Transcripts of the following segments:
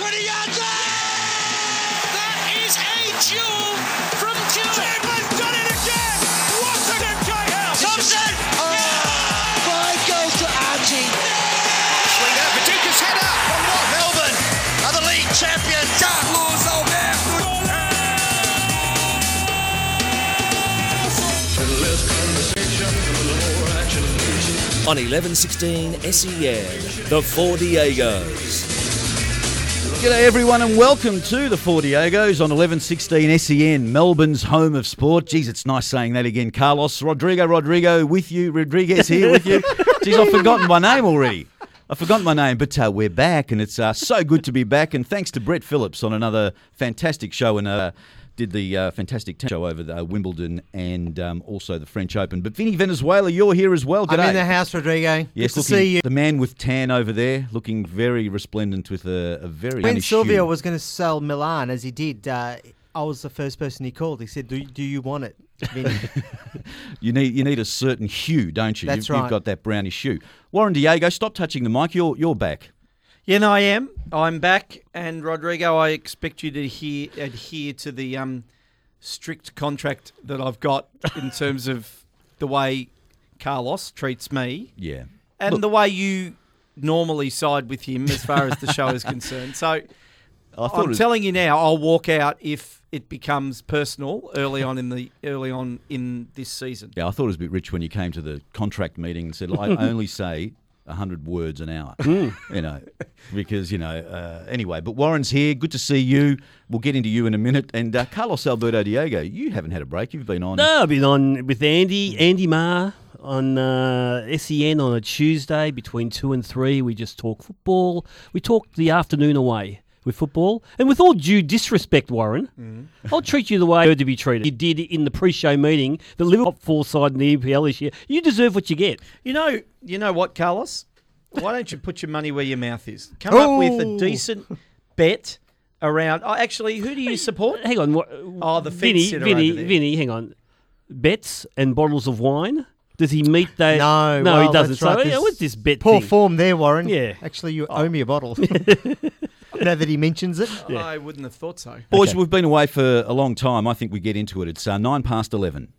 20 yards out! That is a duel from Gillett. Chapman's done it again! What an MK House! Thompson! Oh, five goals to Archie. Swing out, Paducah's header. From North Melbourne are the league champions. Carlos Alberto. on 1116 SEN, the Four Diegos. G'day everyone and welcome to the Four Diegos on 1116 SEN, Melbourne's home of sport. Geez, it's nice saying that again. Carlos Rodrigo Rodrigo with you, Rodriguez here with you. Geez, I've forgotten my name already. I forgot my name, but uh, we're back and it's uh, so good to be back. And thanks to Brett Phillips on another fantastic show and uh, did the uh, fantastic t- show over the, uh, Wimbledon and um, also the French Open. But Vinny Venezuela, you're here as well. I'm in the house, Rodrigo. Yes, Good to see you. The man with tan over there, looking very resplendent with a, a very. When Silvio shoe. was going to sell Milan, as he did, uh, I was the first person he called. He said, "Do, do you want it?" Vinny?" You need you need a certain hue, don't you? That's you've, you've got that brownish hue. Warren Diego, stop touching the mic. You're you're back. Yeah, no, I am. I'm back, and Rodrigo, I expect you to adhere, adhere to the um, strict contract that I've got in terms of the way Carlos treats me Yeah. and Look- the way you normally side with him as far as the show is concerned. So I I'm was- telling you now, I'll walk out if it becomes personal early on in the early on in this season. Yeah, I thought it was a bit rich when you came to the contract meeting and said, "I only say hundred words an hour." Hmm. you know, because you know. Uh, anyway, but Warren's here. Good to see you. We'll get into you in a minute. And uh, Carlos Alberto Diego, you haven't had a break. You've been on. No, I've been on with Andy, Andy Marr on uh, SEN on a Tuesday between two and three. We just talk football. We talk the afternoon away with football, and with all due disrespect, Warren, Mm. I'll treat you the way you're to be treated. You did in the pre-show meeting, the Liverpool four side in the EPL this year. You deserve what you get. You know, you know what, Carlos? Why don't you put your money where your mouth is? Come up with a decent bet around. Oh, actually, who do you support? Hang on, what, Oh, the fence Vinny, Vinny. Vinny. Hang on, bets and bottles of wine. Does he meet that? no, no, well, he doesn't. that's right. So yeah, There's what's this bet Poor thing? form there, Warren. Yeah. Actually, you owe me a bottle. now that he mentions it. I wouldn't have thought so. Boys, we've been away for a long time. I think we get into it. It's uh, nine past eleven.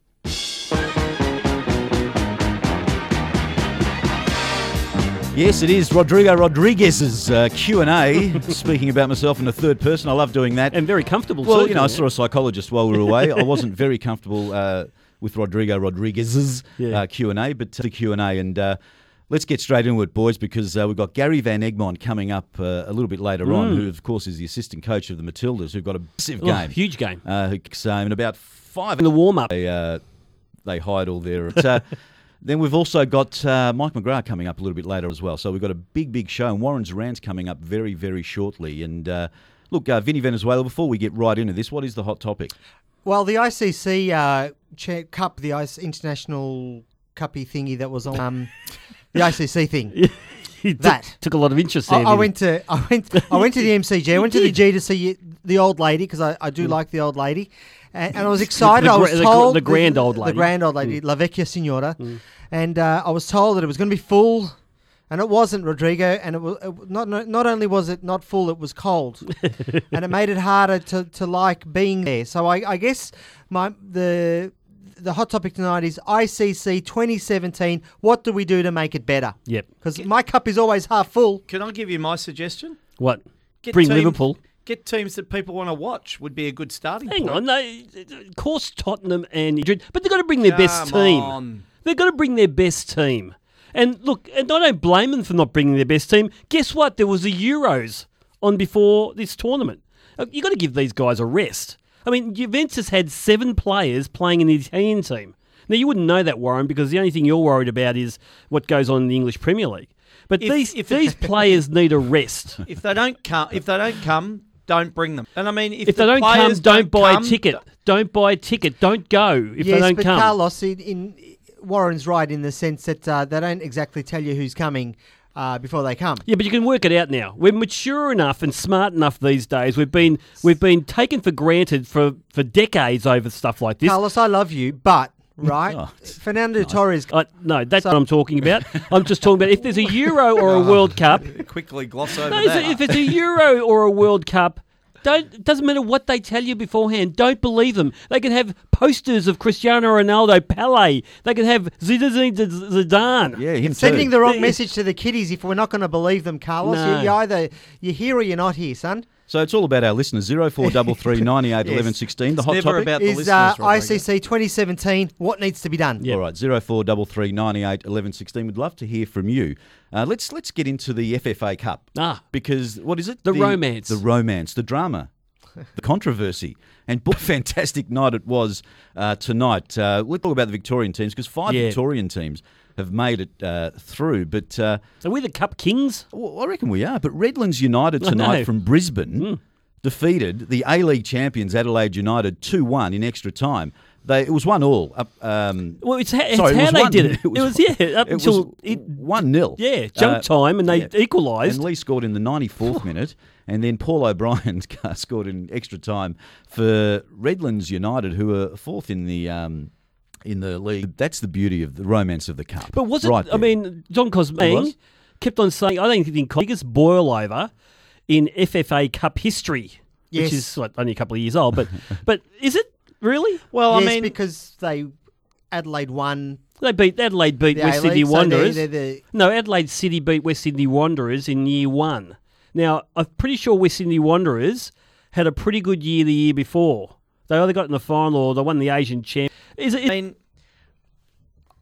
Yes, it is Rodrigo Rodriguez's uh, Q and A. Speaking about myself in the third person, I love doing that. and very comfortable. well, too, you know, I saw a psychologist while we were away. I wasn't very comfortable uh, with Rodrigo Rodriguez's Yeah. uh, Q and A, but uh, the Q and A, and uh, let's get straight into it, boys, because uh, we've got Gary Van Egmond coming up uh, a little bit later on, who of course is the assistant coach of the Matildas, who've got a massive it. Oh, game. huge game. Uh, so in about five In the warm up. they uh, they hide all their. Uh, then we've also got uh, Mike McGrath coming up a little bit later as well. So we've got a big, big show, and Warren's Rants coming up very, very shortly. And uh, look, uh, Vinny Venezuela. Before we get right into this, what is the hot topic? Well, the ICC uh, Cup, the ICE international cuppy thingy that was on um, the ICC thing. Took, That. took a lot of interest I. I went to I went I went to the MCG. I went to the G to see the old lady because I, I do mm. like the old lady, and, and I was excited. the I was gra- the told the grand old lady, the grand old lady, mm. La Vecchia Signora, mm. and uh, I was told that it was going to be full. And it wasn't Rodrigo, and it was it, not not not only was it not full, it was cold, and it made it harder to, to like being there. So I, I guess my the the hot topic tonight is ICC 2017. What do we do to make it better? Yep. Because my cup is always half full. Can I give you my suggestion? What? Get Bring teams- Liverpool. Get teams that people want to watch would be a good starting Hang point. on, no. Of course, Tottenham and Madrid, but they've got to bring their best Come team. on. They've got to bring their best team. And look, and I don't blame them for not bringing their best team. Guess what? There was a Euros on before this tournament. Uh, You've got to give these guys a rest. I mean, Juventus had seven players playing in the Italian team. Now, you wouldn't know that, Warren, because the only thing you're worried about is what goes on in the English Premier League. But If- these if- these players need a rest. If they don't come, if they don't come, don't bring them. And I mean, if, If they don't come, players don't, buy come, a ticket. Don't buy a ticket. Don't go if yes, they don't but come. Carlos, in, in Warren's right in the sense that uh, they don't exactly tell you who's coming uh, before they come. Yeah, but you can work it out now. We're mature enough and smart enough these days. We've been we've been taken for granted for, for decades over stuff like this. Carlos, I love you, but right? Oh, Fernando Torres. Uh, no, that's what I'm talking about. I'm just talking about if there's a Euro or a World Cup. Quickly gloss over No, that. if it's a Euro or a World Cup, don't. It doesn't matter what they tell you beforehand. Don't believe them. They can have posters of Cristiano Ronaldo, Pele. They can have Zidane Zidane. Yeah, him Sending the wrong message to the kiddies if we're not going to believe them, Carlos. No. You, you either you're here or you're not here, son. So it's all about our listeners. Zero four double three ninety eight eleven sixteen. The hot never topic. about the Is listeners, uh, Rodrigo. ICC 2017? What needs to be done? Yeah. All right, zero four double three ninety eight eleven sixteen. We'd love to hear from you. Uh, let's let's get into the FFA Cup. Ah. because what is it? The romance. the romance, the drama, the controversy, and what a fantastic night it was uh, tonight. Uh, let's talk about the Victorian teams because five Yeah. Victorian teams have made it uh, through, but. Uh, So we're the Cup Kings. well, I reckon we are. But Redlands United tonight from Brisbane defeated the A League champions Adelaide United two one in extra time. They it was one all. Up, um, Well, it's, ha- it's sorry, how was they one- did it. It was, yeah, up it was until it, one 0 yeah, jump time, and they equalised. And Lee scored in the ninety fourth minute, and then Paul O'Brien scored in extra time for Redlands United, who are fourth in the. Um, in the league, that's the beauty of the romance of the cup. But was it? Right I there. mean, John It kept on saying, "I don't think the biggest boil over in FFA Cup history, Yes. which is like, only a couple of years old." But but is it really? well, yes, I mean, because they Adelaide won They beat Adelaide beat the West A-League, Sydney so they're- Wanderers. they're the- no, Adelaide City beat West Sydney Wanderers in year one. Now I'm pretty sure West Sydney Wanderers had a pretty good year the year before. They either got in the final or they won the Asian champ. Is it? I mean,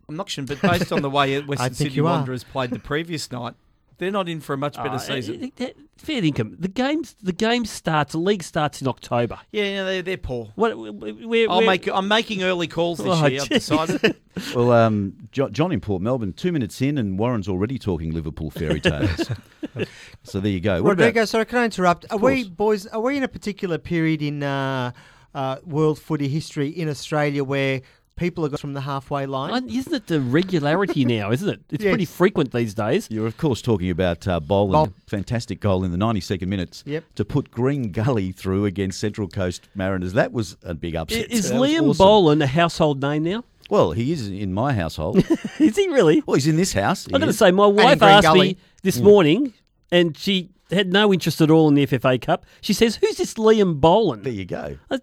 I'm not sure, but based on the way Western think Sydney. Wanderers played the previous night, they're not in for a much better Uh, season. uh, uh, Fair income. The games. The game starts. The league starts in October. yeah, yeah, they're, they're poor. What? We're, I'll we're- make. I'm making early calls this Oh, year. I've decided. Well, um, Jo- John in Port Melbourne, two minutes in, and Warren's already talking Liverpool fairy tales. so there you go. What Rodrigo, about, sorry, can I interrupt? Are we boys? Are we in a particular period in uh, uh, world footy history in Australia where people are going from the halfway line? Uh, Isn't it the regularity now? Isn't it? It's Yes. pretty frequent these days. you're of course talking about uh, Boland, Bol- fantastic goal in the 92nd minutes Yep. to put Green Gully through against Central Coast Mariners. That was a big upset. Is That was Liam awesome. Boland a household name now? Well, he is in my household. Is he really? well, he's in this house. I'm going to say my wife asked Gully. me this morning, and she had no interest at all in the FFA Cup. She says, "Who's this Liam Boland?" There you go. Uh,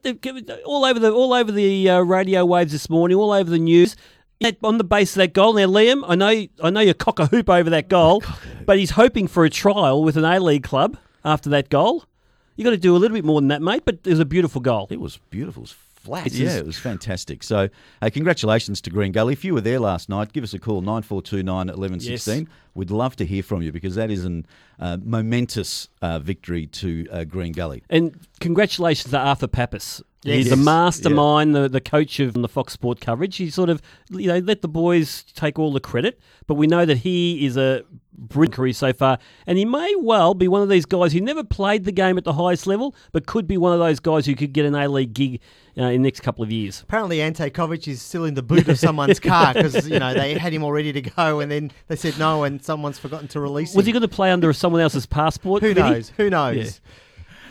all over the all over the uh, radio waves this morning, all over the news. On the base of that goal, now Liam, I know I know you cock a hoop over that goal, but he's hoping for a trial with an A League club after that goal. You got to do a little bit more than that, mate. But it was a beautiful goal. It was beautiful. It was It's yeah, just- it was fantastic. So, uh, congratulations to Green Gully. If you were there last night, give us a call, 9429 1116. We'd love to hear from you because that is a uh, momentous uh, victory to uh, Green Gully. And congratulations to Arthur Pappas. Yes. He's the Yes. mastermind, the, the coach of the Fox Sport coverage. He sort of, you know, let the boys take all the credit, but we know that he is a brilliant career so far, and he may well be one of these guys who never played the game at the highest level, but could be one of those guys who could get an A League gig uh, in the next couple of years. Apparently, Ante Covic is still in the boot of someone's car because you know they had him all ready to go, and then they said no, and someone's forgotten to release him. Was he going to play under someone else's passport? Who Vinny? knows? Who knows? Yeah.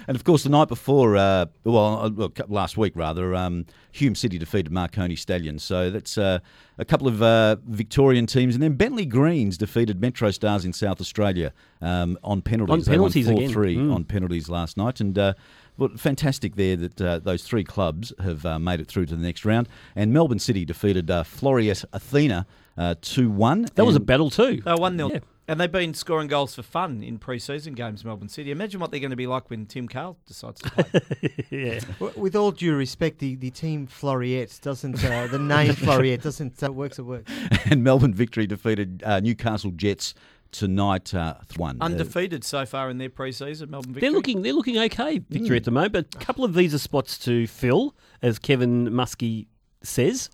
And of course, the night before, uh, well, uh, well, last week rather, um, Hume City defeated Marconi Stallions. So that's uh, a couple of uh, Victorian teams, and then Bentley Greens defeated Metro Stars in South Australia um, on penalties. On They won penalties again. 4-3 Mm. on penalties last night, and. Uh, well, fantastic there that uh, those three clubs have uh, made it through to the next round. And Melbourne City defeated uh, Floreat Athena uh, 2 1. That was a battle too. They were 1 0. Yeah. And they've been scoring goals for fun in pre season games, Melbourne City. Imagine what they're going to be like when Tim Cahill decides to play. yeah. With all due respect, the, the team Floreat doesn't uh, the name Floreat doesn't uh, works. It works. and Melbourne Victory defeated uh, Newcastle Jets tonight uh, 1. Undefeated so far in their pre season, Melbourne Victory. They're looking they're looking okay, Victory at the moment. But a couple of visa spots to fill, as Kevin Muscat says.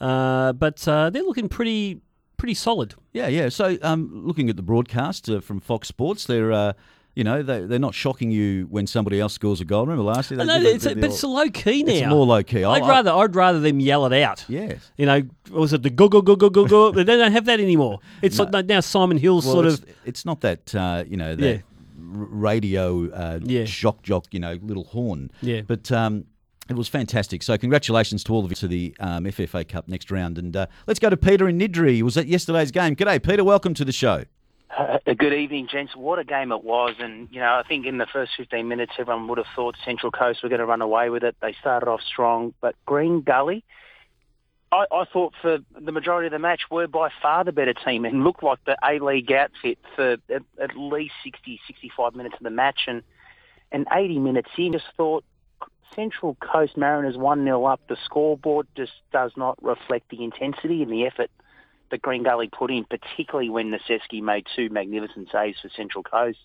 Uh, but uh, they're looking pretty pretty solid. Yeah, yeah. So, um, looking at the broadcast uh, from Fox Sports, they're, uh, you know, they, they're not shocking you when somebody else scores a goal. Remember last year? I They know, did the- it's, the- but it's low key now. it's more low key. I'd rather I'd rather them yell it out. Yes. You know, was it the go go go go go go? They don't have that anymore. It's No. like now Simon Hill's Well, sort it's, of it's not that uh, you know that Yeah. radio uh, Yeah. shock jock, you know, little horn. Yeah. But um, It was fantastic. So congratulations to all of you to the um, FFA Cup next round. And uh, let's go to Peter in Niddrie. He was at yesterday's game. G'day, Peter. Welcome to the show. Uh, good evening, gents. What a game it was. And, you know, I think in the first 15 minutes, everyone would have thought Central Coast were going to run away with it. They started off strong. But Green Gully, I, I thought for the majority of the match were by far the better team and looked like the A-League outfit for at, at least 60, 65 minutes of the match. And, and 80 minutes in, just thought Central Coast Mariners 1-0 up. The scoreboard just does not reflect the intensity and the effort that Green Gully put in, particularly when Naseski made two magnificent saves for Central Coast.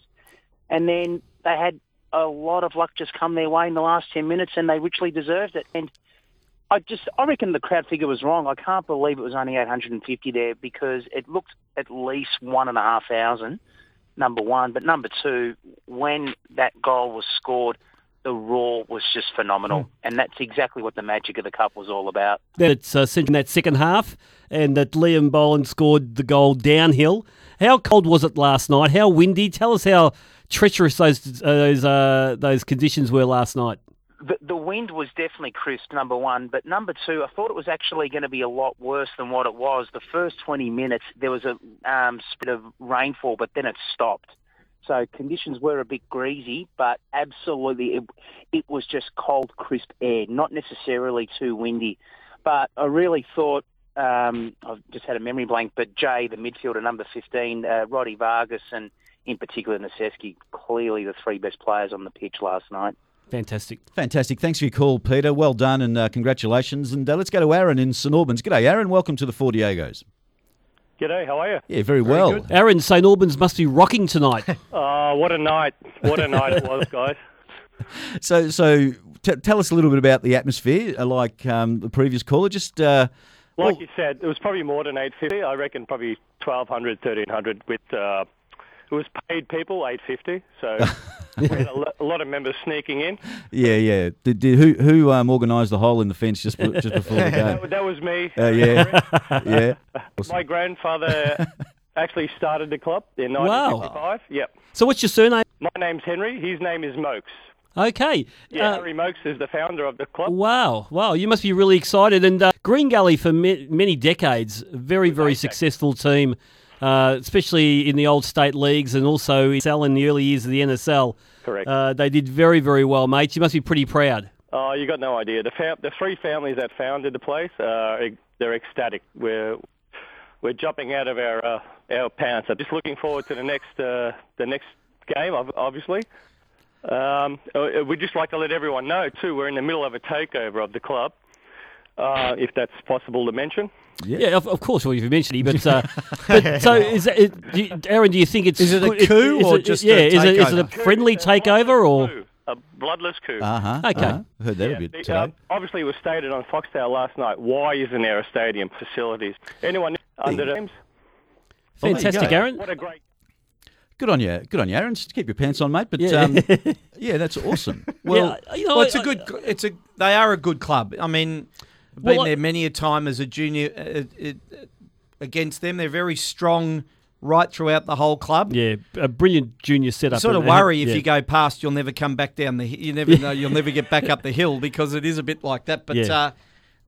And then they had a lot of luck just come their way in the last 10 minutes and they richly deserved it. And I just, I reckon the crowd figure was wrong. I can't believe it was only 850 there because it looked at least one and a half thousand, number one. But number two, when that goal was scored, the roar was just phenomenal. And that's exactly what the magic of the cup was all about. That's uh, in that second half, and that Liam Boland scored the goal downhill. How cold was it last night? How windy? Tell us how treacherous those uh, those uh, those conditions were last night. The, the wind was definitely crisp, number one. But number two, I thought it was actually going to be a lot worse than what it was. The first 20 minutes, there was a um, bit of rainfall, but then it stopped. So conditions were a bit greasy, but absolutely it, it was just cold, crisp air, not necessarily too windy. But I really thought, um, I've just had a memory blank, but Jay, the midfielder, number 15, uh, Roddy Vargas, and in particular Naseski, clearly the three best players on the pitch last night. Fantastic. Fantastic. Thanks for your call, Peter. Well done and uh, congratulations. And uh, let's go to Aaron in St Albans. G'day, Aaron. Welcome to the Four Diegos. G'day, how are you? Yeah, very, well. Aaron, St Albans must be rocking tonight. Oh, what a night. What a night it was, guys. So, so t- tell us a little bit about the atmosphere, uh, like um, the previous caller. Just uh, Like well- you said, it was probably more than 850. I reckon probably 1,200, 1,300 with... Uh, it was paid people, 850. So we had a, lo- a lot of members sneaking in. yeah, yeah. Did, did, who who um, organised the hole in the fence just just before the game? that was me. Uh, yeah, yeah. My grandfather actually started the club in Wow. 1955. Yep. so, what's your surname? My name's Henry. His name is Mokes. Okay. Yeah, Uh, Henry Mokes is the founder of the club. Wow, wow! You must be really excited. And uh, Green Gully for ma- many decades, very, very successful team, uh, especially in the old state leagues and also in the early years of the NSL. Correct. Uh, they did very, very well, mate. You must be pretty proud. Oh, you got no idea. The fam- the three families that founded the place, uh, they're ecstatic. We're we're jumping out of our uh, our pants. I'm just looking forward to the next uh, the next game, obviously. Um, uh, we'd just like to let everyone know too. We're in the middle of a takeover of the club, uh, if that's possible to mention. Yeah, of, of course. Well, you've mentioned it, but, uh, but so is that, it, do you, Aaron? Do you think it's Is it a coup is or it- just a yeah? is it is it a friendly a takeover or? bloodless a bloodless coup? Uh huh. Okay. uh Heard that a Yeah, bit the- today. uh, obviously, it was stated on Foxtel last night. Why isn't there a stadium facilities? Anyone under the names? Well, there you Fantastic. Aaron. What a great Good on you. Good on you, Aaron. Just keep your pants on, mate. But Yeah. um, yeah, that's awesome. Well, yeah, you know, Well, it's a I- good. It's a. They are a good club. I mean, I've been Well, there many a time as a junior uh, uh, against them. They're very strong right throughout the whole club. Yeah, a brilliant junior setup. sort of and- and- worry if yeah. you go past, you'll never come back down the. hi- You never know. You'll never get back up the hill because it is a bit like that. But Yeah. uh,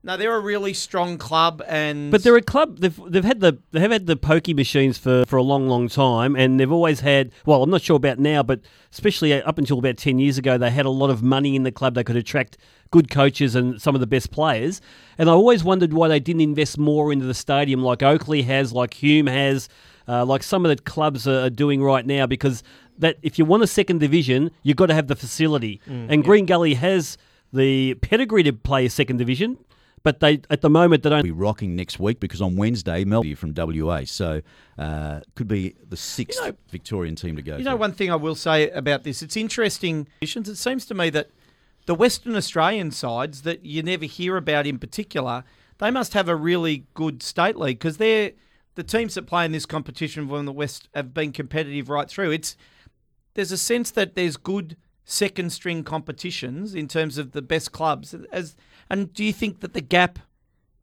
no, they're a really strong club, and But they're a club. They've they've had the they have had the pokey machines for, for a long, long time, and they've always had. Well, I'm not sure about now, but especially up until about ten years ago, they had a lot of money in the club. They could attract good coaches and some of the best players. And I always wondered why they didn't invest more into the stadium, like Oakleigh has, like Hume has, uh, like some of the clubs are, are doing right now. Because that if you want a second division, you've got to have the facility. and Green Gully has the pedigree to play a second division. But they, at the moment, they don't be rocking next week because on Wednesday, Melbourne from WA. So uh, could be the sixth Victorian team to go. You know, through. one thing I will say about this, it's interesting. It seems to me that the Western Australian sides that you never hear about in particular, they must have a really good state league because they're the teams that play in this competition from the West have been competitive right through. It's there's a sense that there's good second string competitions in terms of the best clubs. As and do you think that the gap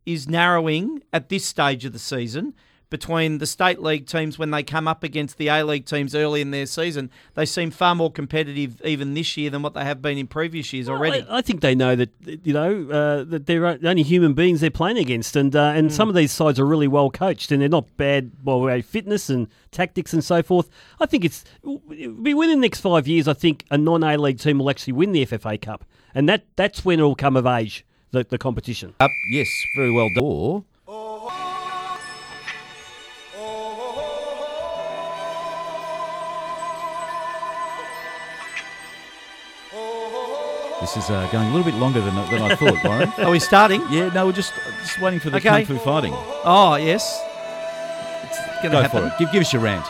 is narrowing at this stage of the season between the state league teams when they come up against the A League teams early in their season. They seem far more competitive even this year than what they have been in previous years already. I, I think they know that you know uh, that they're only human beings they're playing against, and uh, and some of these sides are really well coached, and they're not bad by way of fitness and tactics and so forth. I think it's be within the next five years. I think a non A League team will actually win the FFA Cup, and that that's when it'll come of age the, the competition. Up, yes, very well done. Or- This is uh, going a little bit longer than, than I thought, Warren. Are we starting? Yeah, no, we're just just waiting for the Okay. kung fu fighting. Oh yes, it's going to Go happen. for it. Give, give us your rant.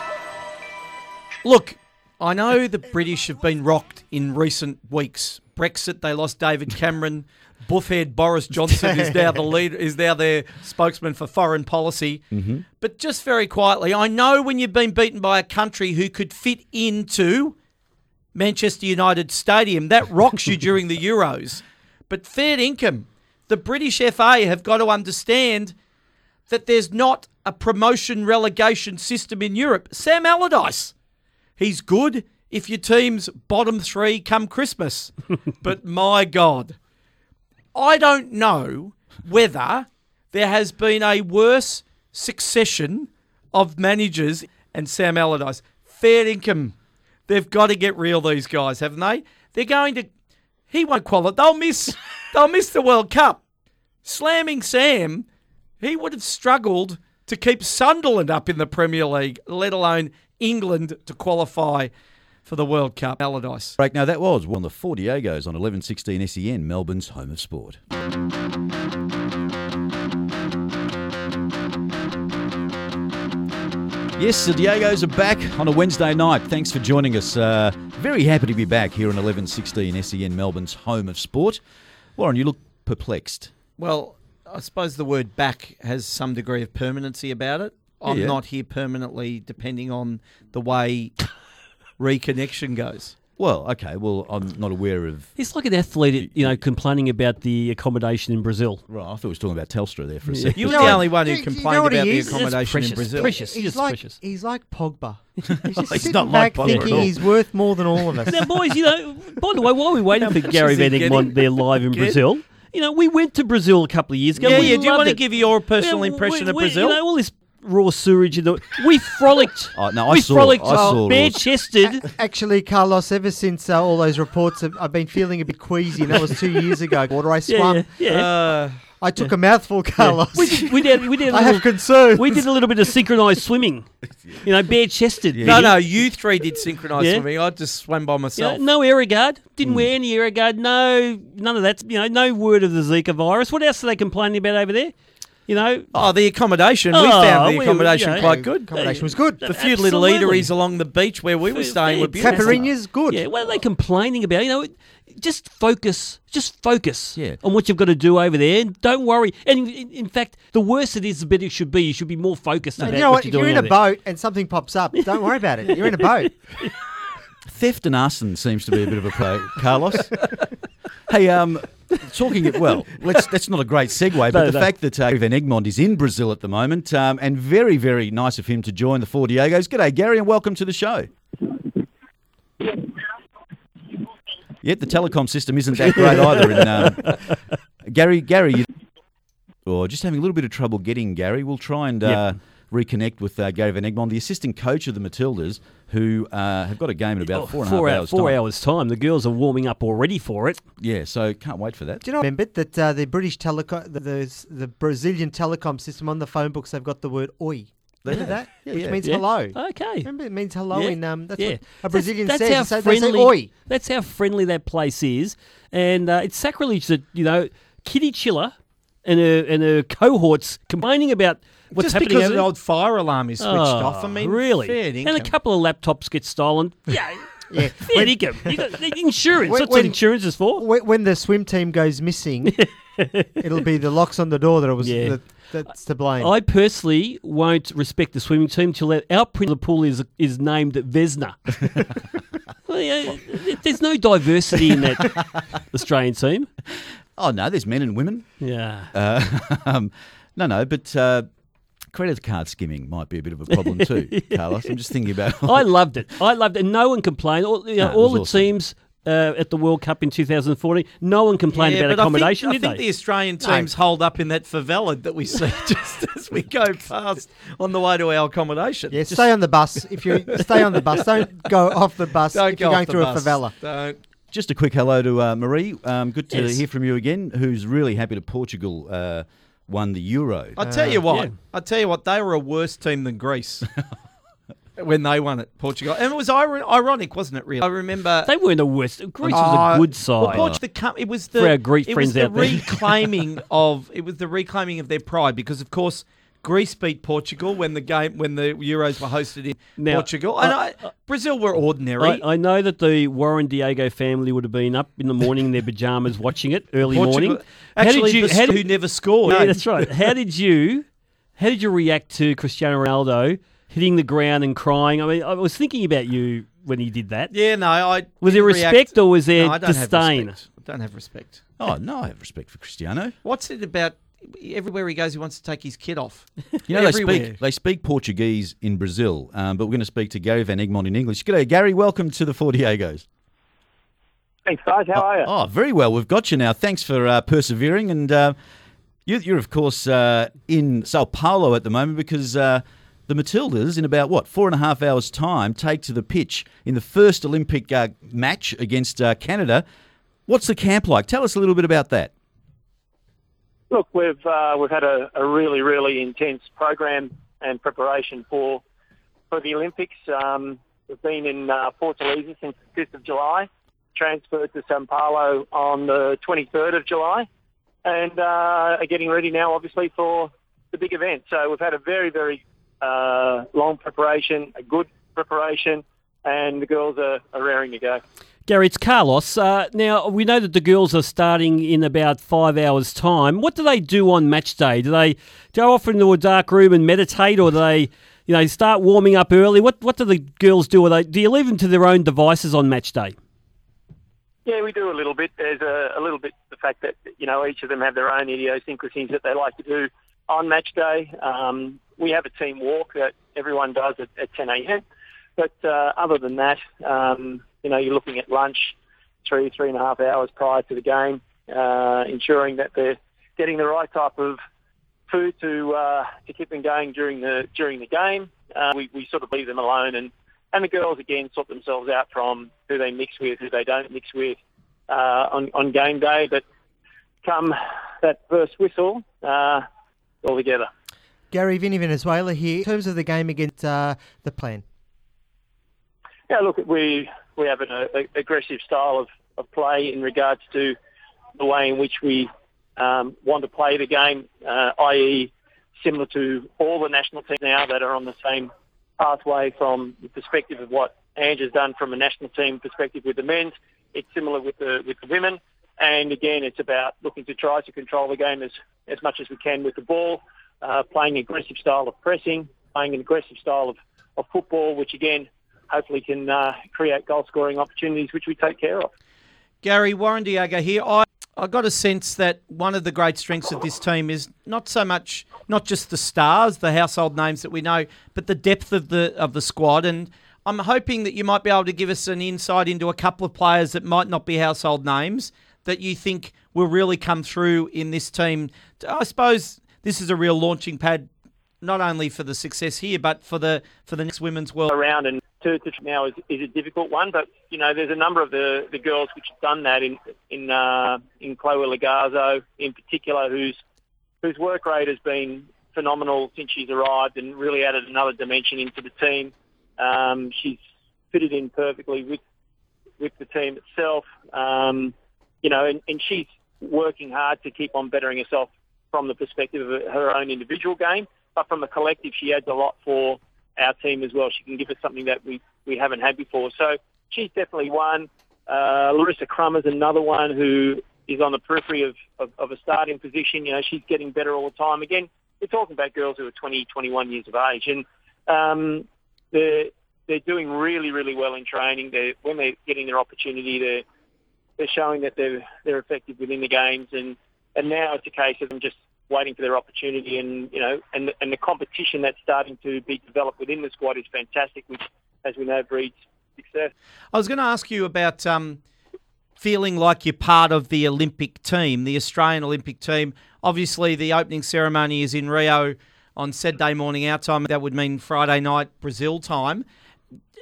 Look, I know the British have been rocked in recent weeks. Brexit, they lost David Cameron. Buffhead Boris Johnson is now the leader, is now their spokesman for foreign policy. Mm-hmm. But just very quietly, I know when you've been beaten by a country who could fit into Manchester United Stadium, that rocks you during the Euros. But fair income, the British FA have got to understand that there's not a promotion relegation system in Europe. Sam Allardyce, he's good if your team's bottom three come Christmas. but my God, I don't know whether there has been a worse succession of managers and Sam Allardyce. Fair income. They've got to get real, these guys, haven't they? They're going to. He won't qualify. They'll miss. They'll miss the World Cup. Slamming Sam, he would have struggled to keep Sunderland up in the Premier League, let alone England to qualify for the World Cup. Allardyce. Break. Now, that was on the Four Diegos on 1116 SEN, Melbourne's home of sport. Yes, the Diegos are back on a Wednesday night. Thanks for joining us. Uh, very happy to be back here on 1116 SEN, Melbourne's home of sport. Warren, you look perplexed. Well, I suppose the word back has some degree of permanency about it. I'm Yeah. not here permanently, depending on the way reconnection goes. Well, okay, well, I'm not aware of. It's like an athlete, you know, complaining about the accommodation in Brazil. Right, I thought we were talking about Telstra there for a second. You were the only one who You- you know complained what he about the is? It's accommodation precious, in Brazil. precious. He He's like precious. he's like Pogba. He's just He's sitting not like back Pogba at thinking all. he's worth more than all of us. Now, boys, you know, by the way, while we're waiting for Gary is he Van getting? There live in Get? Brazil, you know, we went to Brazil a couple of years ago. Yeah, we yeah. Do you loved want to it. give your personal Yeah, impression we- of we- Brazil? You know, all this raw sewage in the. We frolicked. Oh, no, I we saw- frolicked I saw bare raw- chested. Actually, Carlos, ever since uh, all those reports, have, I've been feeling a bit queasy, and that was two years ago. Water I Yeah, yeah. yeah. uh, I took a mouthful, Carlos. We did. We did. We did. A I have little, concerns. we did a little bit of synchronized swimming. You know, bare chested. no, no. You three did synchronised Yeah. swimming. I just swam by You know, myself. no air guard. Didn't wear any air guard. No, none of that. You know, no word of the Zika virus. What else are they complaining about over there? You know, Oh, the accommodation. we Oh, found the we- accommodation you know, quite good. Accommodation was good. The few little eateries along the beach where we were staying were Fantastic. beautiful. Caipirinha's good. Yeah, what are they complaining about? You know, just focus, just focus Yeah. on what you've got to do over there, and don't worry. And in, in fact, the worse it is, the better it should be. You should be more focused about you know what what? you're If you're in a over there. boat and something pops up, don't worry about it. You're in a boat. Theft and arson seems to be a bit of a play, Carlos. hey, um, talking it well, let's, that's not a great segue, but No, the no. fact that uh, Van Egmond is in Brazil at the moment, um, and very, very nice of him to join the Four Diegos. G'day, Gary, and welcome to the show. Yet the telecom system isn't that great either. In, um, Gary, Gary, you, or just having a little bit of trouble getting Gary. We'll try and uh, reconnect with uh, Gary Van Egmond, the assistant coach of the Matildas, who uh, have got a game in about four and a half four, hou- hours. four time. hours time. The girls are warming up already for it. Yeah, so can't wait for that. Do you know, remember that uh, the British telecom, the, the the Brazilian telecom system on the phone books, they've got the word "oi." Remember that? Yeah, Which yeah. means Yeah. hello. Okay. Remember, it means hello Yeah. in um. That's yeah. what a Brazilian that's, says. That's how They say- they say friendly. "oi." That's how friendly that place is, and uh, it's sacrilege that you know Kitty Chiller and her and her cohorts complaining about what's Just happening because the old fire alarm is switched Oh, off. I mean, really? fair and a couple of laptops get stolen. Yeah, Yeah. fair income. You got the insurance. When- That's what insurance is for. When, when the swim team goes missing, it'll be the locks on the door that it was Yeah. that, that's to blame. I personally won't respect the swimming team till our- our principal pool is is named Vesna. well, yeah, there's no diversity in that Australian team. Oh no, there's men and women. Yeah. Uh, um, no, no, but uh, credit card skimming might be a bit of a problem too, Carlos. I'm just thinking about. I loved it. I loved it. And no one complained. All, you know, No, all the awesome. teams uh, at the World Cup in 2014, no one complained Yeah, about but accommodation, I think, I did think the Australian teams hold up in that favela that we see just as we go past on the way to our accommodation. Yeah, stay on the bus. If you stay on the bus, don't go off the bus Don't if go you're going through bus. a favela. Don't. Just a quick hello to uh, Marie. Um, good to Yes. hear from you again. Who's really happy to Portugal uh, won the Euro? I tell you what, yeah. I tell you what, they were a worse team than Greece when they won it, Portugal, and it was ir- ironic, wasn't it? Really, I remember They weren't the worst. Greece was Uh, a good side. Well, Portugal, the com- it was the For our Greek it friends was the out there. reclaiming of it was the reclaiming of their pride because of course Greece beat Portugal when the game when the Euros were hosted in Now, Portugal, and I, Brazil were ordinary. I, I know that the Warren Diego family would have been up in the morning in their pajamas watching it early Portugal, morning. actually, how the how st- who never scored. Yeah, that's right. How did you how did you react to Cristiano Ronaldo hitting the ground and crying? I mean, I was thinking about you when he did that. Yeah, no, I Was there didn't respect react- or was there no, I don't have disdain? respect. I don't have respect. oh no, I have respect for Cristiano. What's it about? Everywhere he goes, he wants to take his kid off. You know they speak they speak Portuguese in Brazil, um, but we're going to speak to Gary Van Egmond in English. G'day, Gary. Welcome to the Four Diegos. Thanks, guys. How are you? Oh, very well. We've got you now. Thanks for uh, persevering. And uh, you, you're, of course, uh, in Sao Paulo at the moment because uh, the Matildas, in about, what, four and a half hours' time, take to the pitch in the first Olympic uh, match against uh, Canada. What's the camp like? Tell us a little bit about that. Look, we've uh, we've had a, a really really intense program and preparation for for the Olympics. Um, we've been in uh, Fortaleza since the fifth of July, transferred to Sao Paulo on the twenty third of July, and uh, are getting ready now, obviously, for the big event. So we've had a very very uh, long preparation, a good preparation, and the girls are, are raring to go. Gary, it's Carlos. Uh, now, we know that the girls are starting in about five hours' time. What do they do on match day? Do they go off into a dark room and meditate, or do they, you know, start warming up early? What What do the girls do? Are they, do you leave them to their own devices on match day? Yeah, we do a little bit. There's a, a little bit the fact that you know each of them have their own idiosyncrasies that they like to do on match day. Um, we have a team walk that everyone does at, at 10 a.m. But uh, other than that, um, you know, you're looking at lunch three, three and a half hours prior to the game, uh, ensuring that they're getting the right type of food to uh, to keep them going during the during the game. Uh, we, we sort of leave them alone, and and the girls again sort themselves out from who they mix with, who they don't mix with uh, on on game day. But come that first whistle, uh, all together. Gary Vinny Venezuela here. In terms of the game against uh, the plan. Yeah, look, we we have an uh, aggressive style of, of play in regards to the way in which we um, want to play the game, uh, i.e., similar to all the national teams now that are on the same pathway from the perspective of what Ange has done from a national team perspective with the men's. It's similar with the with the women, and again, it's about looking to try to control the game as as much as we can with the ball, uh, playing an aggressive style of pressing, playing an aggressive style of, of football, which again hopefully can uh, create goal scoring opportunities, which we take care of. Gary Warren Diego here. I I got a sense that one of the great strengths of this team is not so much not just the stars, the household names that we know, but the depth of the of the squad. And I'm hoping that you might be able to give us an insight into a couple of players that might not be household names that you think will really come through in this team. I suppose this is a real launching pad, not only for the success here, but for the for the next women's world. around and to, to now is, is a difficult one. But you know, there's a number of the, the girls which have done that in in uh, in Chloe Logarzo in particular, whose whose work rate has been phenomenal since she's arrived and really added another dimension into the team. Um, she's fitted in perfectly with with the team itself. Um, you know, and, and she's working hard to keep on bettering herself from the perspective of her own individual game, but from a collective, she adds a lot for our team as well. She can give us something that we, we haven't had before. So she's definitely one. Uh, Larissa Crummer is another one who is on the periphery of, of, of a starting position. You know, she's getting better all the time. Again, we're talking about girls who are 20, 21 years of age, and um, they're they're doing really, really well in training. They're, when they're getting their opportunity, they're they're showing that they're they're effective within the games, and and now it's a case of them just waiting for their opportunity, and you know, and and the competition that's starting to be developed within the squad is fantastic, which, as we know, breeds success. I was going to ask you about um, feeling like you're part of the Olympic team, the Australian Olympic team. Obviously, the opening ceremony is in Rio on Saturday morning our time. That would mean Friday night Brazil time.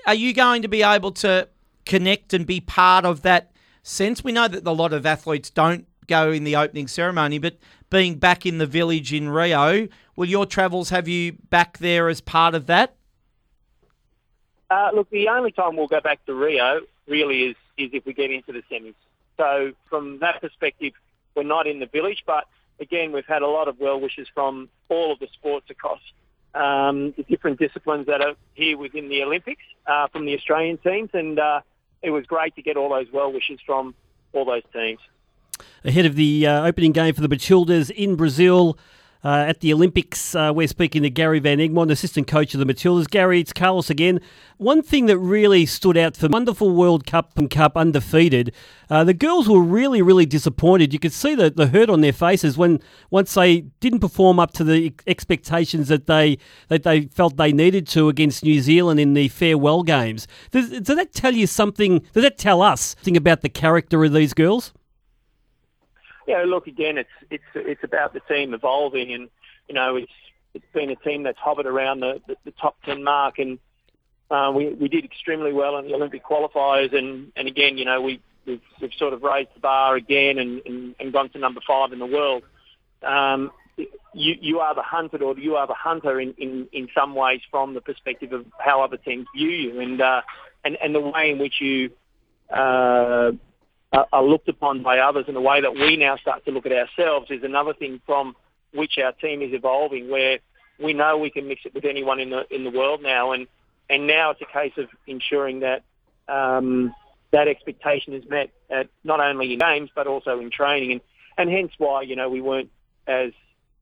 Are you going to be able to connect and be part of that sense? We know that a lot of athletes don't go in the opening ceremony, but being back in the village in Rio, will your travels have you back there as part of that? Uh, look, the only time we'll go back to Rio really is, is if we get into the semis. So from that perspective, we're not in the village, but again, we've had a lot of well wishes from all of the sports across um, the different disciplines that are here within the Olympics uh, from the Australian teams, and uh, it was great to get all those well wishes from all those teams. Ahead of the uh, opening game for the Matildas in Brazil uh, at the Olympics, uh, we're speaking to Gary Van Egmond, assistant coach of the Matildas. Gary, it's Carlos again. One thing that really stood out for wonderful World Cup and Cup undefeated, uh, the girls were really, really disappointed. You could see the, the hurt on their faces when once they didn't perform up to the expectations that they that they felt they needed to against New Zealand in the farewell games. Does, does that tell you something? Does that tell us something about the character of these girls? Yeah, look again. It's it's it's about the team evolving, and you know it's it's been a team that's hovered around the, the, the top ten mark, and uh, we we did extremely well in the Olympic qualifiers, and and again, you know we we've, we've sort of raised the bar again and, and, and gone to number five in the world. Um, you you are the hunted, or you are the hunter in, in, in some ways from the perspective of how other teams view you, and uh, and and the way in which you uh, are, are looked upon by others. And the way that we now start to look at ourselves is another thing from which our team is evolving where we know we can mix it with anyone in the in the world now. And and now it's a case of ensuring that um, that expectation is met at not only in games but also in training. And and hence why you know we weren't as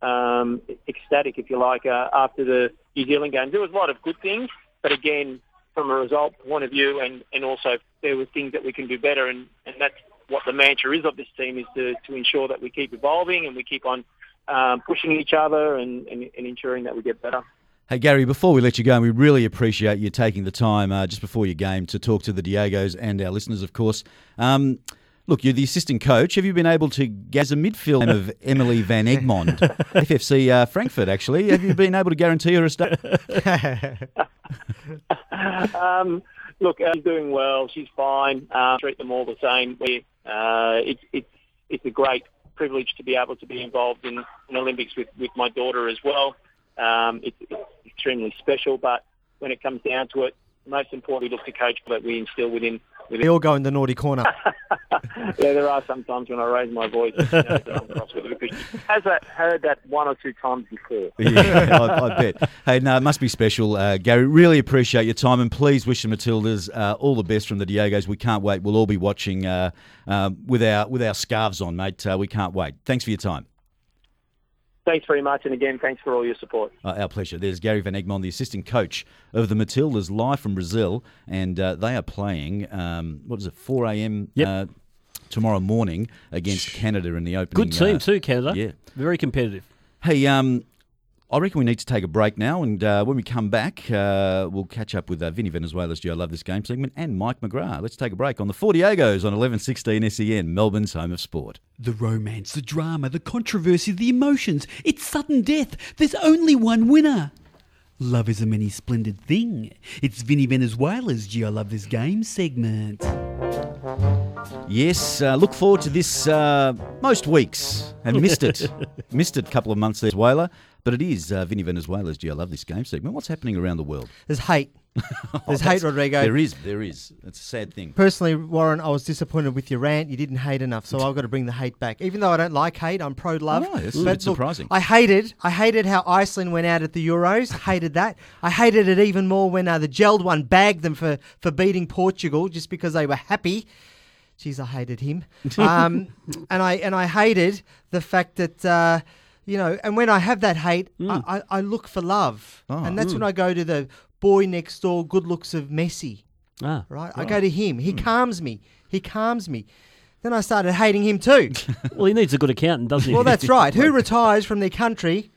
um, ecstatic if you like uh, after the New Zealand games there was a lot of good things but again from a result point of view, and, and also there were things that we can do better, and, and that's what the mantra is of this team is to, to ensure that we keep evolving and we keep on um, pushing each other and, and, and ensuring that we get better. Hey Gary, before we let you go, we really appreciate you taking the time uh, just before your game to talk to the Diegos and our listeners, of course. Um, look, you're the assistant coach. Have you been able to get a midfield of Emily Van Egmond, FFC uh, Frankfurt? Actually, have you been able to guarantee her a start? um, look, she's doing well. She's fine. Uh, treat them all the same. We, uh, it's it's it's a great privilege to be able to be involved in, in Olympics with, with my daughter as well. Um, it's, it's extremely special, but when it comes down to it, most importantly, look to coach that we instill within. Within They all go in the naughty corner. yeah, there are some times when I raise my voice. You know, I'm cross with it because she has that, heard that one or two times before. yeah, I, I bet. Hey, no, it must be special, uh, Gary. Really appreciate your time, and please wish the Matildas uh, all the best from the Diegos. We can't wait. We'll all be watching uh, um, with our with our scarves on, mate. Uh, we can't wait. Thanks for your time. Thanks very much, and again, thanks for all your support. Uh, our pleasure. There's Gary Van Egmond, the assistant coach of the Matildas, live from Brazil, and uh, they are playing. Um, what is it? 4 a.m. Yep. Uh, tomorrow morning against Canada in the opening. Good team uh, too, Canada. Yeah. Very competitive. Hey, um, I reckon we need to take a break now, and uh, when we come back, uh, we'll catch up with uh, Vinny Venezuela's Do I Love This Game segment and Mike McGrath. Let's take a break on the Four Diegos on 1116 SEN, Melbourne's home of sport. The romance, the drama, the controversy, the emotions. It's sudden death. There's only one winner. Love is a many splendid thing. It's Vinny Venezuela's Do I Love This Game segment. Yes, uh, look forward to this uh, most weeks. Have missed it. missed it a couple of months there, Venezuela. But it is uh, Vinny Venezuela's Do I Love This Game segment. What's happening around the world? There's hate. There's hate, Rodrigo. There is, there is. It's a sad thing. Personally, Warren, I was disappointed with your rant. You didn't hate enough, so I've got to bring the hate back. Even though I don't like hate, I'm pro love. Know, it's a bit surprising. I hated, I hated how Iceland went out at the Euros. hated that. I hated it even more when uh, the gelled one bagged them for for beating Portugal just because they were happy. Jeez, I hated him. Um, and I and I hated the fact that. Uh, you know, and when I have that hate, I, I, I look for love, Oh. and that's when I go to the boy next door, good looks of Messi Ah, right? I go to him. He calms me. He calms me. then I started hating him too. Well, he needs a good accountant, doesn't he? well, that's right. Who retires from their country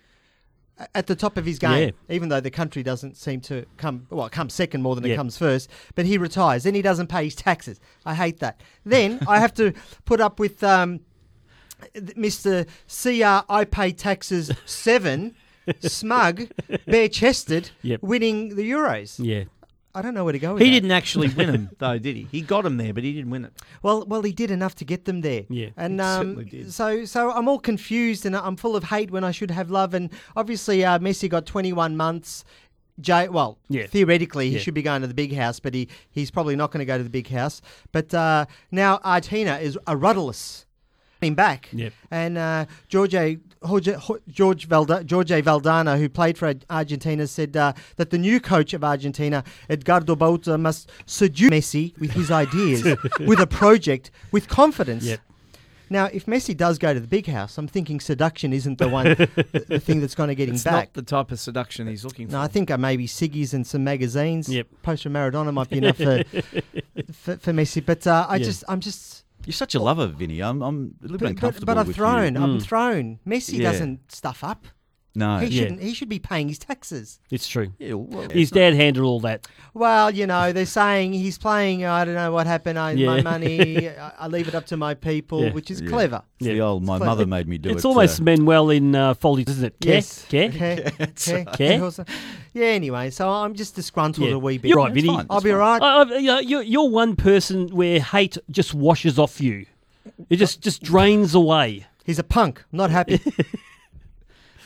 at the top of his game? Yeah. Even though the country doesn't seem to come, well, it comes second more than it comes first. But he retires. Then he doesn't pay his taxes. I hate that. Then I have to put up with um, Mr. CR I pay taxes seven, smug, bare chested, Yep. winning the Euros. Yeah. I don't know where to go with He that. didn't actually win them, though, did he? He got them there, but he didn't win it. Well, well, he did enough to get them there. Yeah, and he um, certainly did. so so I'm all confused and I'm full of hate when I should have love. And obviously, uh, Messi got 21 months. J- well, Yeah. theoretically, he Yeah. should be going to the big house, but he, he's probably not going to go to the big house. But uh, now Argentina is a rudderless. Him back, Yep. and uh, George Jorge, George Valda, Jorge Valdano, who played for Argentina, said uh, that the new coach of Argentina, Edgardo Bauza, must seduce Messi with his ideas, with a project, with confidence. Yep. Now, if Messi does go to the big house, I'm thinking seduction isn't the one, the, the thing that's going to get him It's back. not the type of seduction he's looking for. No, I think uh, maybe Siggy's and some magazines. Yep. Poster Maradona might be enough for, for, for Messi. But uh, I Yeah. just, I'm just. You're such a lover, Vinny. I'm, I'm a little bit But, but, uncomfortable but I've with thrown. you. I'm hmm. thrown. Messi Yeah. doesn't stuff up. No. He Yeah. shouldn't. He should be paying his taxes. It's true. Yeah, well, His dad handled all that. Well, you know, they're saying he's playing. I don't know what happened. I, My Yeah. money. I, I leave it up to my people, Yeah. which is Yeah. clever. It's the Yeah. old, my clever. mother made me do it. it's almost uh, Manuel in uh, Fawlty, isn't it? Care? Yes. Care? Okay. Okay. Care? Also- Yeah. Anyway, so I'm just disgruntled Yeah. a wee bit. You're right, It's Vinny. fine. I'll be all right. I, I, you know, you're, you're one person where hate just washes off you. It just just drains away. He's a punk. I'm not happy.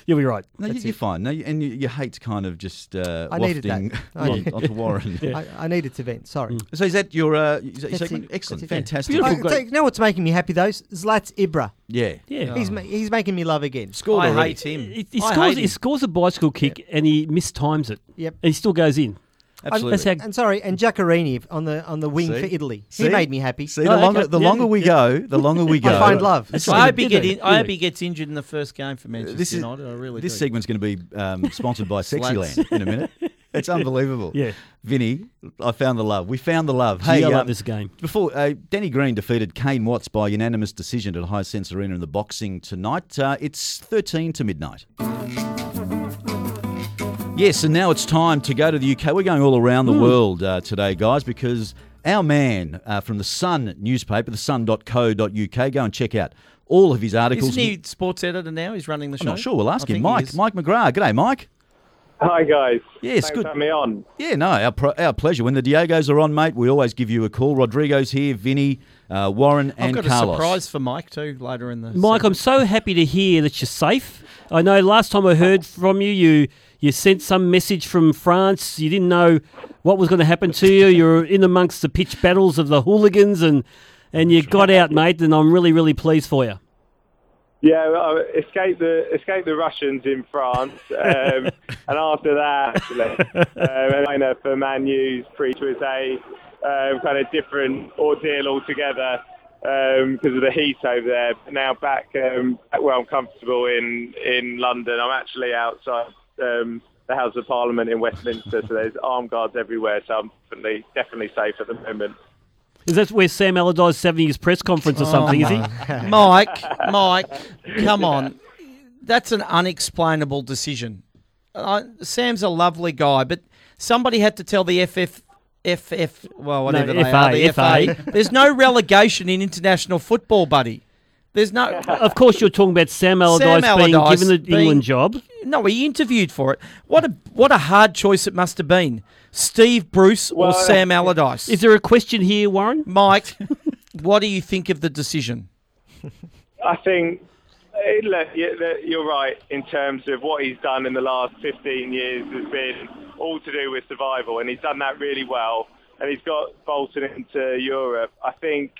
You'll be right. No, you, you're fine. No, you, and you, your hate's kind of just uh, I needed that. wafting I on, onto Warren. I, I needed to vent. Sorry. So is that your uh, is that your segment? it. Excellent, That's it, yeah. fantastic. Beautiful. I, you know what's making me happy though? Zlats Ibra. Yeah. Yeah. He's ma- he's making me love again. Scored I already. hate him. He, he I scores, hate he him. scores a bicycle kick and he mistimes it. Yep. And he still goes in. Absolutely. That's how And sorry, and Giaccherini on the on the wing See? for Italy. See? He made me happy. See, Oh, the longer okay. the Yeah. longer we go, the longer we go. I find love. That's I hope he get in. I hope he gets injured in the first game for Manchester This is United. I really this do. segment's going to be um, sponsored by Sexyland in a minute. It's unbelievable. Yeah. Vinny, I found the love. We found the love. Gee, Hey, I love um, this game. Before uh, Danny Green defeated Kane Watts by unanimous decision at Hisense Arena in the boxing tonight. Uh, it's thirteen to midnight. Yes, and now it's time to go to the UK. We're going all around the world uh, today, guys, because our man uh, from the Sun newspaper, the sun.co.uk, go and check out all of his articles. Isn't he sports editor now? He's running the show. I'm not sure. We'll ask I him. think Mike, is. Mike McGrath. G'day, Mike. Hi guys. Yes, Thanks good. for having me on. Yeah, no, our, our pleasure. When the Diegos are on, mate, we always give you a call. Rodrigo's here, Vinny, uh, Warren, I've got Carlos. a surprise for Mike too later in the. Mike, I'm so happy to hear that you're safe. I know last time I heard from you, you you sent some message from France. You didn't know what was going to happen to you. You're in amongst the pitch battles of the hooligans, and and you got out, mate. And I'm really, really pleased for you. Yeah, well, I escaped the escaped the Russians in France, um, and after that, actually, um, and for Man U's preach was a um, kind of different ordeal altogether because of the heat over there. But now back, um, back where I'm comfortable in in London. I'm actually outside um, the House of Parliament in Westminster, so there's armed guards everywhere. So I'm definitely definitely safe at the moment. Is that where Sam Allardyce having his press conference or something? Is he? Mike, Mike, come on. That's an unexplainable decision. Uh, Sam's a lovely guy, but somebody had to tell the FF, FF, well, whatever they FA, are, the FA. FA. There's no relegation in international football, buddy. There's no. Of course, you're talking about Sam Allardyce, Sam being given the being- England job. No, he interviewed for it. What a what a hard choice it must have been. Steve Bruce or Sam Allardyce. Is there a question here, Warren? Mike, what do you think of the decision? I think eh, you- that you're right in terms of what he's done in the last 15 years has been all to do with survival, and he's done that really well. And he's got Bolton into Europe. I think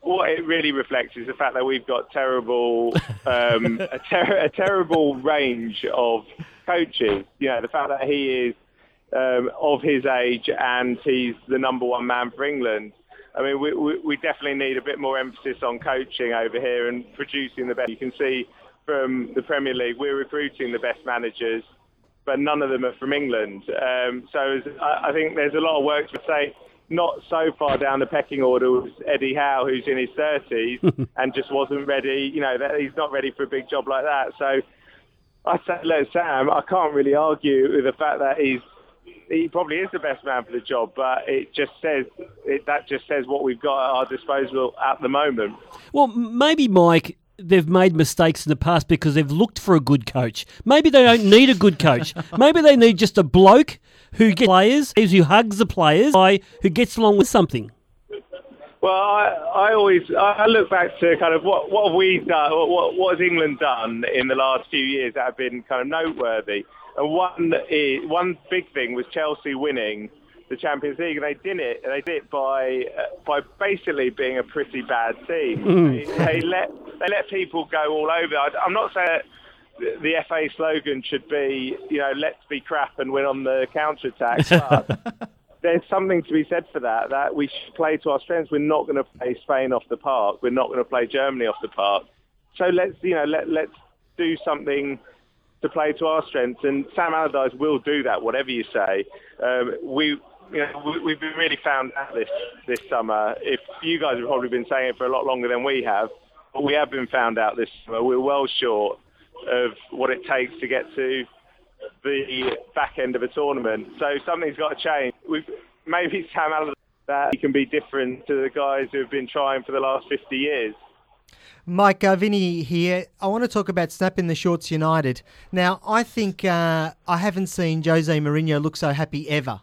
what it really reflects is the fact that we've got terrible, um, a, ter- a terrible range of coaches. You know, the fact that he is um, of his age and he's the number one man for England. I mean, we, we, we definitely need a bit more emphasis on coaching over here and producing the best. You can see from the Premier League, we're recruiting the best managers, but none of them are from England. Um, so I, I think there's a lot of work to say. not so far down the pecking order was Eddie Howe, who's in his 30s and just wasn't ready. You know, that he's not ready for a big job like that. So I say, let Sam. I can't really argue with the fact that he's he probably is the best man for the job, but it just says it, that just says what we've got at our disposal at the moment. Well, maybe Mike. They've made mistakes in the past because they've looked for a good coach. Maybe they don't need a good coach. Maybe they need just a bloke who gets players, who hugs the players, guy who gets along with something. Well, I, I always I look back to kind of what what have we done, what what has England done in the last few years that have been kind of noteworthy. And one is, one big thing was Chelsea winning the Champions League, and they did it. They did it by uh, by basically being a pretty bad team. Mm. They, they let they let people go all over. I, I'm not saying that the FA slogan should be, you know, let's be crap and win on the counter attack. But there's something to be said for that. That we should play to our strengths. We're not going to play Spain off the park. We're not going to play Germany off the park. So let's, you know, let let's do something to play to our strengths. And Sam Allardyce will do that, whatever you say. Um, we. You know, we, we've been really found out this this summer. If you guys have probably been saying it for a lot longer than we have, but we have been found out this summer. We're well short of what it takes to get to the back end of a tournament. So something's got to change. We've, maybe Sam Allardyce that he can be different to the guys who have been trying for the last 50 years. Mike uh, Vinny here. I want to talk about snapping the shorts United. Now, I think uh, I haven't seen Jose Mourinho look so happy ever.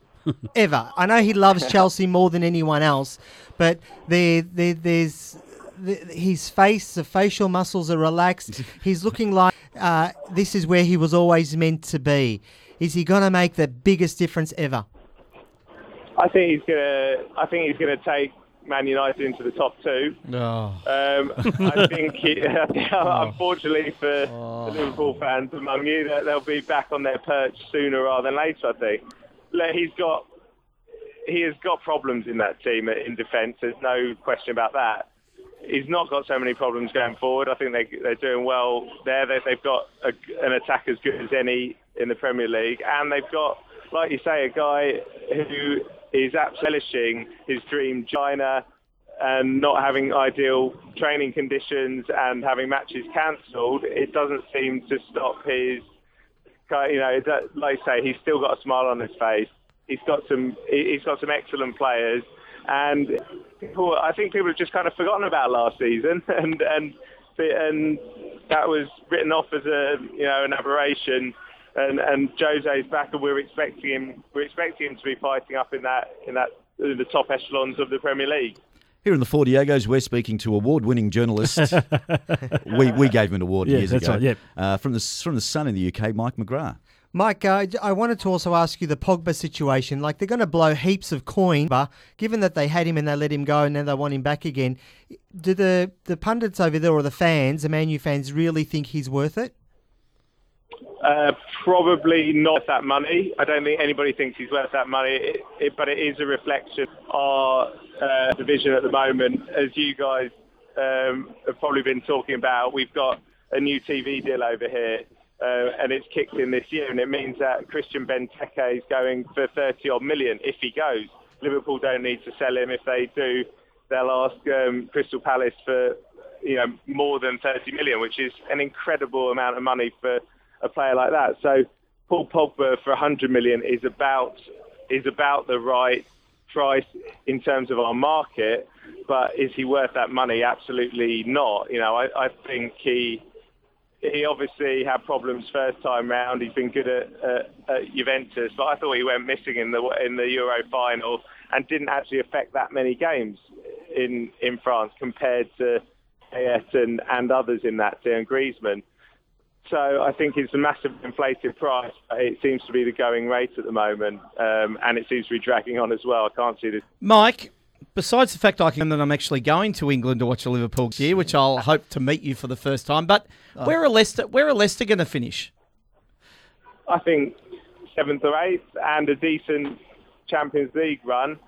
Ever. I know he loves Chelsea more than anyone else, but there, there there's the, his face, the facial muscles are relaxed. He's looking like uh, this is where he was always meant to be. Is he going to make the biggest difference ever? I think he's gonna. I think he's gonna take Man United into the top two. Oh. Um, I think, he, unfortunately for the Liverpool fans among you, that they'll be back on their perch sooner rather than later. I think. He's got he has got problems in that team in defence. There's no question about that. He's not got so many problems going forward. I think they, they're doing well there. They, they've got a, an attack as good as any in the Premier League, and they've got, like you say, a guy who is relishing his dream China and not having ideal training conditions and having matches cancelled. It doesn't seem to stop his, you know, like I say, he's still got a smile on his face. He's got some, he- he's got some excellent players, and people, I think people have just kind of forgotten about last season, and and and that was written off as a, you know, an aberration. And and Jose's back, and we're expecting him, we're expecting him to be fighting up in that in that in the top echelons of the Premier League. Here in the Four Diegos, we're speaking to award-winning journalist. we, we gave him an award Yeah, years that's ago. right, yep. uh, from the from the Sun in the UK, Mike McGrath. Mike, uh, I wanted to also ask you the Pogba situation. Like they're going to blow heaps of coin, but given that they had him and they let him go and now they want him back again, do the the pundits over there or the fans, the Man U fans, really think he's worth it? Uh, probably not that money. I don't think anybody thinks he's worth that money, it, it, but it is a reflection of our uh, division at the moment. As you guys um, have probably been talking about, we've got a new TV deal over here, uh, and it's kicked in this year, and it means that Christian Benteke is going for 30 odd million if he goes. Liverpool don't need to sell him. If they do, they'll ask um, Crystal Palace for you know more than 30 million, which is an incredible amount of money for a player like that. So Paul Pogba for 100 million is about is about the right price in terms of our market, but is he worth that money? Absolutely not. You know, I, I think he he obviously had problems first time round. He's been good at, at, at Juventus, but I thought he went missing in the in the Euro final and didn't actually affect that many games in in France compared to Payet and, and others in that team, Griezmann. So I think it's a massive inflated price. It seems to be the going rate at the moment, um, and it seems to be dragging on as well. I can't see this. Mike, besides the fact I can that I'm actually going to England to watch a Liverpool here, which I'll hope to meet you for the first time. But where are Leicester? Where are Leicester going to finish? I think seventh or eighth, and a decent Champions League run,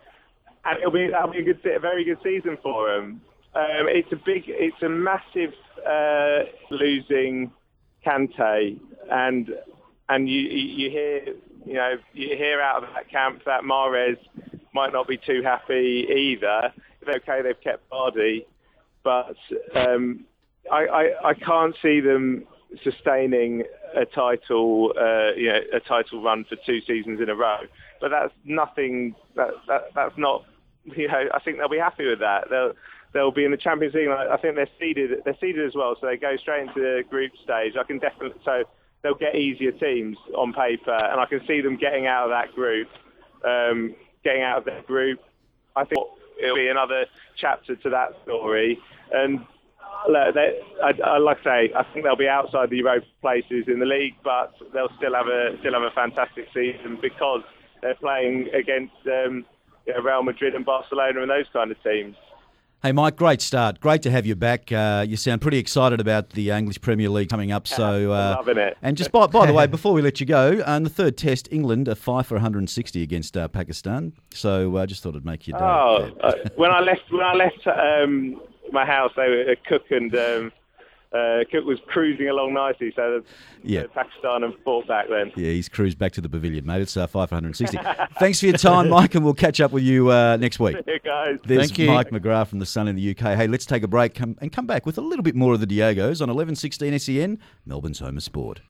and it'll be that'll be a good, a very good season for them. Um, it's a big, it's a massive uh, losing Kante, and and you you hear you know you hear out of that camp that Mahrez might not be too happy either. Okay, they've kept Vardy, but um, I, I, I can't see them sustaining a title, uh, you know, a title run for two seasons in a row. But that's nothing. That, that that's not. You know, I think they'll be happy with that. They'll they'll be in the Champions League. I think they're seeded. They're seeded as well, so they go straight into the group stage. I can definitely so they'll get easier teams on paper, and I can see them getting out of that group, um, getting out of that group. I think it'll be another chapter to that story. And look, they, I, I, like I say, I think they'll be outside the Europa places in the league, but they'll still have a still have a fantastic season because they're playing against um, you know, Real Madrid and Barcelona and those kind of teams. Hey, Mike, great start. Great to have you back. Uh, you sound pretty excited about the English Premier League coming up. So, uh, loving it. And just by, by the way, before we let you go, uh, in the third test, England are five for 160 against uh, Pakistan. So, I uh, just thought it'd make you. Oh, uh, when I left, when I left um, my house, they were uh, Cook and um, uh, Cook was cruising along nicely. So, Yeah. uh, Pakistan and fought back then. Yeah, he's cruised back to the pavilion, mate. It's uh, five for 160. Thanks for your time, Mike, and we'll catch up with you uh, next week. See you guys. There's Mike McGrath from the Sun in the UK. Hey, let's take a break come, and come back with a little bit more of the Diegos on 1116 SEN, E Melbourne's home of sport.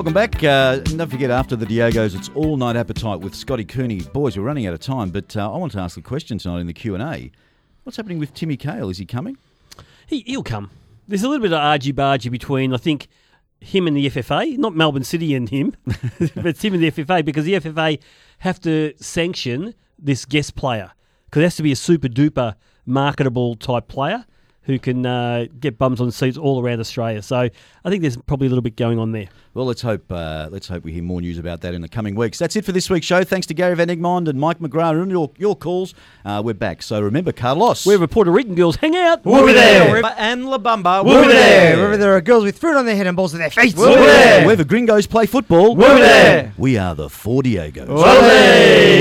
Welcome back. Uh, don't forget, after the Diegos, it's all night appetite with Scotty Cooney. Boys, we're running out of time, but uh, I want to ask a question tonight in the Q and A. What's happening with Timmy Cahill? Is he coming? He, he'll come. There's a little bit of argy bargy between, I think, him and the FFA, not Melbourne City and him, but it's him and the FFA because the FFA have to sanction this guest player because it has to be a super duper marketable type player who can uh, get bums on seats all around Australia. So I think there's probably a little bit going on there. Well, let's hope uh, let's hope we hear more news about that in the coming weeks. That's it for this week's show. Thanks to Gary Van Egmond and Mike McGrath and your, your calls. Uh, we're back. So remember, Carlos. Wherever Puerto Rican girls hang out, We'll be there. And La Bamba. We'll be there. Wherever there are girls with fruit on their head and balls on their feet. We'll be there. Wherever gringos play football. We'll be there. We are the Four Diegos. Olé.